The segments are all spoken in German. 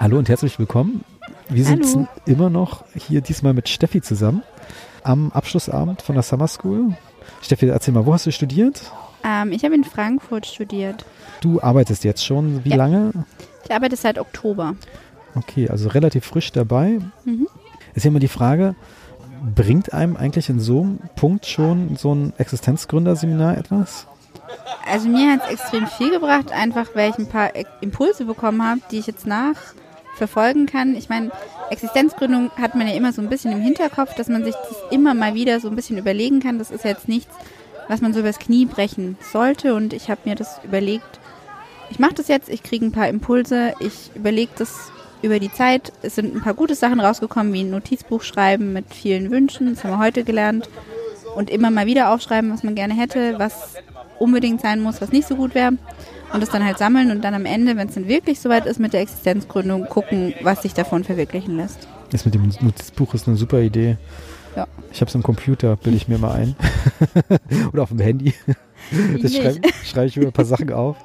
Hallo und herzlich willkommen. Wir Hallo. sitzen immer noch hier diesmal mit Steffi zusammen am Abschlussabend von der Summer School. Steffi, erzähl mal, wo hast du studiert? Ähm, ich habe in Frankfurt studiert. Du arbeitest jetzt schon. Wie Ja. lange? Ich arbeite seit Oktober. Okay, also relativ frisch dabei. Mhm. Ist ja immer die Frage, bringt einem eigentlich in so einem Punkt schon so ein Existenzgründerseminar etwas? Also mir hat es extrem viel gebracht, einfach weil ich ein paar Impulse bekommen habe, die ich jetzt nachverfolgen kann. Ich meine, Existenzgründung hat man ja immer so ein bisschen im Hinterkopf, dass man sich das immer mal wieder so ein bisschen überlegen kann. Das ist jetzt nichts, was man so übers Knie brechen sollte. Und ich habe mir das überlegt, ich mache das jetzt, ich kriege ein paar Impulse, ich überlege das über die Zeit. Es sind ein paar gute Sachen rausgekommen, wie ein Notizbuch schreiben mit vielen Wünschen, das haben wir heute gelernt. Und immer mal wieder aufschreiben, was man gerne hätte, was unbedingt sein muss, was nicht so gut wäre. Und das dann halt sammeln und dann am Ende, wenn es dann wirklich soweit ist mit der Existenzgründung, gucken, was sich davon verwirklichen lässt. Das mit dem Notizbuch ist eine super Idee. Ja. Ich habe es am Computer, bilde ich mir mal ein. Oder auf dem Handy. Das schreibe schreib ich mir ein paar Sachen auf.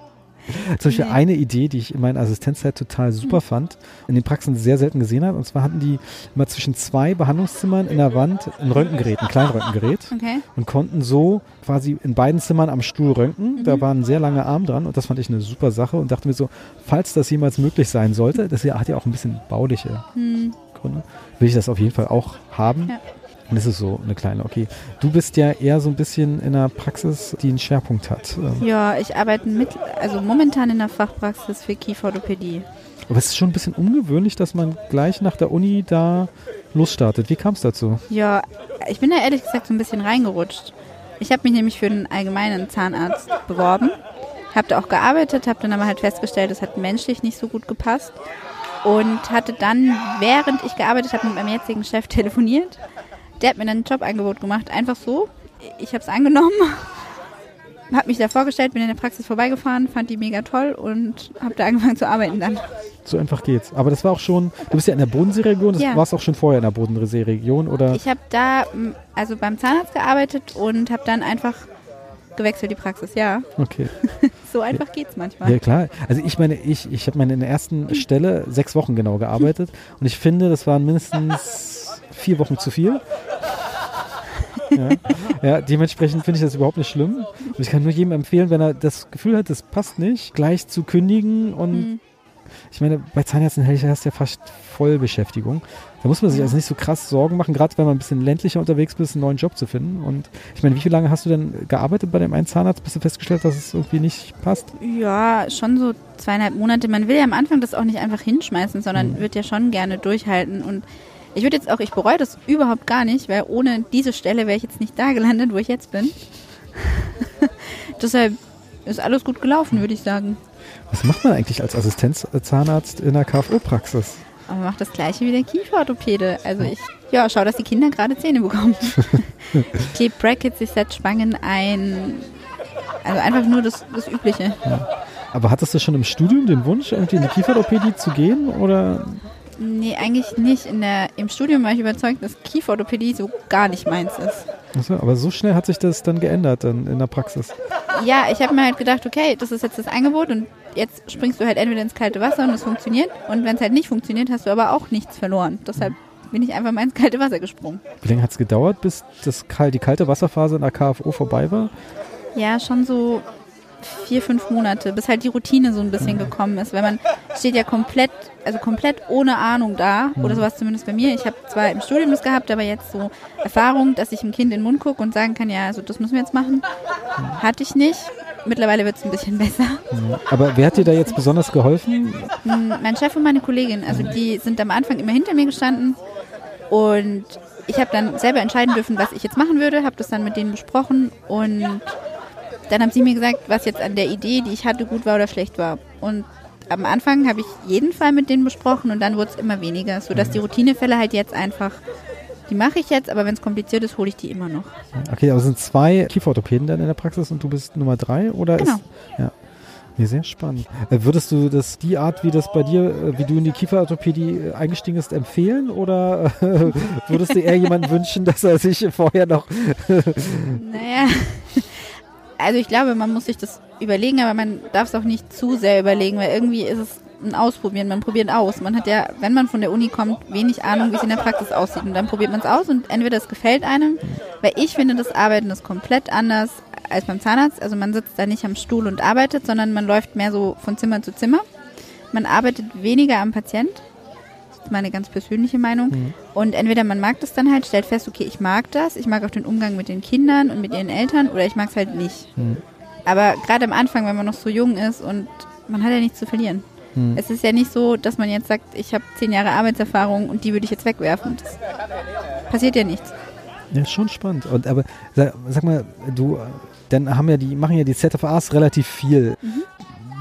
Zum Beispiel Nee. eine Idee, die ich in meiner Assistenzzeit total super fand, in den Praxen sehr selten gesehen habe. Und zwar hatten die immer zwischen zwei Behandlungszimmern in der Wand ein Röntgengerät, ein Kleinröntgengerät. Okay. Und konnten so quasi in beiden Zimmern am Stuhl röntgen. Da war ein sehr langer Arm dran und das fand ich eine super Sache und dachte mir so, falls das jemals möglich sein sollte, das hat ja auch ein bisschen bauliche Hm. Gründe, will ich das auf jeden Fall auch haben. Ja. Und das ist so eine kleine, okay. Du bist ja eher so ein bisschen in einer Praxis, die einen Schwerpunkt hat. Ähm, Ja, ich arbeite mit, also momentan in der Fachpraxis für Kieferorthopädie. Aber es ist schon ein bisschen ungewöhnlich, dass man gleich nach der Uni da losstartet. Wie kam es dazu? Ja, ich bin da ehrlich gesagt so ein bisschen reingerutscht. Ich habe mich nämlich für einen allgemeinen Zahnarzt beworben, habe da auch gearbeitet, habe dann aber halt festgestellt, es hat menschlich nicht so gut gepasst und hatte dann, während ich gearbeitet habe, mit meinem jetzigen Chef telefoniert. Der hat mir dann ein Jobangebot gemacht, einfach so. Ich habe es angenommen, habe mich da vorgestellt, bin in der Praxis vorbeigefahren, fand die mega toll und habe da angefangen zu arbeiten dann. So einfach geht's. Aber das war auch schon, du bist ja in der Bodenseeregion, das Ja. warst auch schon vorher in der Bodenseeregion, oder? Ich habe da also beim Zahnarzt gearbeitet und habe dann einfach gewechselt die Praxis. Ja, Okay. so einfach geht's manchmal. Ja klar. Also ich meine, ich, ich habe meine in der ersten Stelle sechs Wochen genau gearbeitet und ich finde, das waren mindestens vier Wochen zu viel. Ja, ja dementsprechend finde ich das überhaupt nicht schlimm. Und ich kann nur jedem empfehlen, wenn er das Gefühl hat, das passt nicht, gleich zu kündigen. Und Mhm. ich meine, bei Zahnärzten hast du ja fast Vollbeschäftigung. Da muss man sich also nicht so krass Sorgen machen, gerade wenn man ein bisschen ländlicher unterwegs ist, einen neuen Job zu finden. Und ich meine, wie viel lange hast du denn gearbeitet bei dem einen Zahnarzt, bis du festgestellt hast, dass es irgendwie nicht passt? Ja, schon so zweieinhalb Monate. Man will ja am Anfang das auch nicht einfach hinschmeißen, sondern Mhm. wird ja schon gerne durchhalten. Und ich würde jetzt auch, ich bereue das überhaupt gar nicht, weil ohne diese Stelle wäre ich jetzt nicht da gelandet, wo ich jetzt bin. Deshalb ist alles gut gelaufen, würde ich sagen. Was macht man eigentlich als Assistenzzahnarzt in der KFO-Praxis? Aber macht das gleiche wie der Kieferorthopäde. Also ich, ja, schau, dass die Kinder gerade Zähne bekommen. ich klebe Brackets, ich setze Spangen ein. Also einfach nur das, das Übliche. Aber hattest du schon im Studium den Wunsch, irgendwie in die Kieferorthopädie zu gehen? Oder? Nee, eigentlich nicht. In der, Im Studium war ich überzeugt, dass Kieferorthopädie so gar nicht meins ist. Achso, aber so schnell hat sich das dann geändert dann in der Praxis. Ja, ich habe mir halt gedacht, okay, das ist jetzt das Angebot und jetzt springst du halt entweder ins kalte Wasser und es funktioniert. Und wenn es halt nicht funktioniert, hast du aber auch nichts verloren. Deshalb bin ich einfach mal ins kalte Wasser gesprungen. Wie lange hat es gedauert, bis das, die kalte Wasserphase in der KFO vorbei war? Ja, schon so vier, fünf Monate, bis halt die Routine so ein bisschen gekommen ist. Weil man steht ja komplett, also komplett ohne Ahnung da. Oder sowas zumindest bei mir. Ich habe zwar im Studium das gehabt, aber jetzt so Erfahrung, dass ich dem Kind in den Mund gucke und sagen kann, ja, also das müssen wir jetzt machen. Hatte ich nicht. Mittlerweile wird es ein bisschen besser. Aber wer hat dir da jetzt besonders geholfen? Mm, Mein Chef und meine Kollegin, also die sind am Anfang immer hinter mir gestanden und ich habe dann selber entscheiden dürfen, was ich jetzt machen würde, habe das dann mit denen besprochen und dann haben sie mir gesagt, was jetzt an der Idee, die ich hatte, gut war oder schlecht war. Und am Anfang habe ich jeden Fall mit denen besprochen und dann wurde es immer weniger, sodass die Routinefälle halt jetzt einfach, die mache ich jetzt, aber wenn es kompliziert ist, hole ich die immer noch. Okay, aber es sind zwei Kieferorthopäden dann in der Praxis und du bist Nummer drei? Oder Genau. Ist, ja. Nee, sehr spannend. Äh, würdest du das, die Art, wie das bei dir, äh, wie du in die Kieferorthopädie äh, eingestiegen bist, empfehlen? Oder würdest du eher jemanden wünschen, dass er sich vorher noch Naja, also ich glaube, man muss sich das überlegen, aber man darf es auch nicht zu sehr überlegen, weil irgendwie ist es ein Ausprobieren. Man probiert aus. Man hat ja, wenn man von der Uni kommt, wenig Ahnung, wie es in der Praxis aussieht. Und dann probiert man es aus und entweder es gefällt einem, weil ich finde, das Arbeiten ist komplett anders als beim Zahnarzt. Also man sitzt da nicht am Stuhl und arbeitet, sondern man läuft mehr so von Zimmer zu Zimmer. Man arbeitet weniger am Patient. Meine ganz persönliche Meinung. Mhm. Und entweder man mag das dann halt, stellt fest, okay, ich mag das, ich mag auch den Umgang mit den Kindern und mit ihren Eltern oder ich mag es halt nicht. Mhm. Aber gerade am Anfang, wenn man noch so jung ist und man hat ja nichts zu verlieren. Hm. Es ist ja nicht so, dass man jetzt sagt, ich habe zehn Jahre Arbeitserfahrung und die würde ich jetzt wegwerfen. Das passiert ja nichts. Ja, ist schon spannend. Und aber sag, sag, mal, du, dann haben ja die, machen ja die ZFAs relativ viel. Mhm.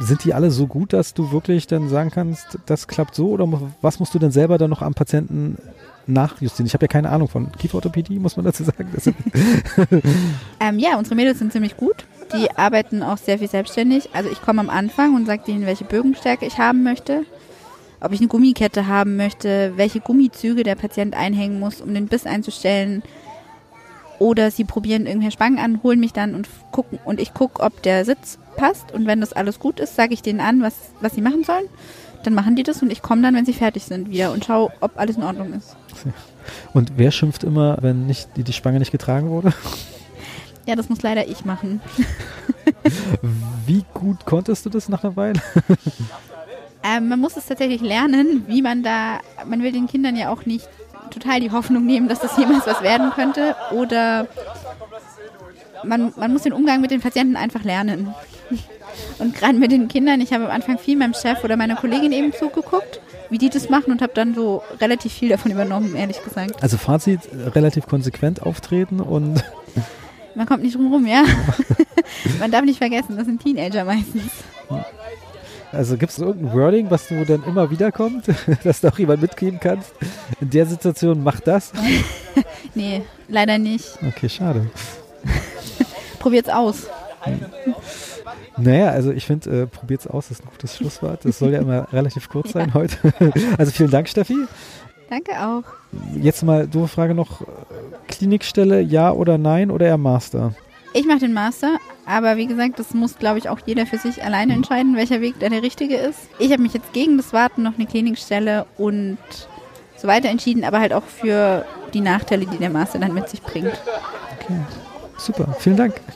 Sind die alle so gut, dass du wirklich dann sagen kannst, das klappt so? Oder was musst du denn selber dann noch am Patienten nachjustieren? Ich habe ja keine Ahnung von Kieferorthopädie, muss man dazu sagen. ähm, ja, unsere Mädels sind ziemlich gut. Die arbeiten auch sehr viel selbstständig. Also ich komme am Anfang und sage denen, welche Bögenstärke ich haben möchte, ob ich eine Gummikette haben möchte, welche Gummizüge der Patient einhängen muss, um den Biss einzustellen. Oder sie probieren irgendwelche Spangen an, holen mich dann und gucken und ich gucke, ob der Sitz passt. Und wenn das alles gut ist, sage ich denen an, was, was sie machen sollen. Dann machen die das und ich komme dann, wenn sie fertig sind, wieder und schaue, ob alles in Ordnung ist. Und wer schimpft immer, wenn nicht, die, die Spange nicht getragen wurde? Ja, das muss leider ich machen. wie gut konntest du das nach einer Weile? ähm, man muss es tatsächlich lernen, wie man da, man will den Kindern ja auch nicht total die Hoffnung nehmen, dass das jemals was werden könnte oder man, man muss den Umgang mit den Patienten einfach lernen. Und gerade mit den Kindern, ich habe am Anfang viel meinem Chef oder meiner Kollegin eben zugeguckt, wie die das machen und habe dann so relativ viel davon übernommen, ehrlich gesagt. Also Fazit, relativ konsequent auftreten und man kommt nicht drum rum, ja. Man darf nicht vergessen, das sind Teenager meistens. Also gibt es irgendein Wording, was du dann immer wieder kommt, dass du auch jemand mitgeben kannst? In der Situation mach das? nee, leider nicht. Okay, schade. Probiert's aus. Naja, also ich finde, äh, probiert's aus, ist ein gutes Schlusswort. Das soll ja immer relativ kurz sein ja. heute. Also vielen Dank, Steffi. Danke auch. Jetzt mal doofe Frage noch: Klinikstelle, ja oder nein oder eher Master? Ich mache den Master, aber wie gesagt, das muss, glaube ich, auch jeder für sich alleine entscheiden, welcher Weg da der richtige ist. Ich habe mich jetzt gegen das Warten noch eine Klinikstelle und so weiter entschieden, aber halt auch für die Nachteile, die der Master dann mit sich bringt. Okay, super, vielen Dank.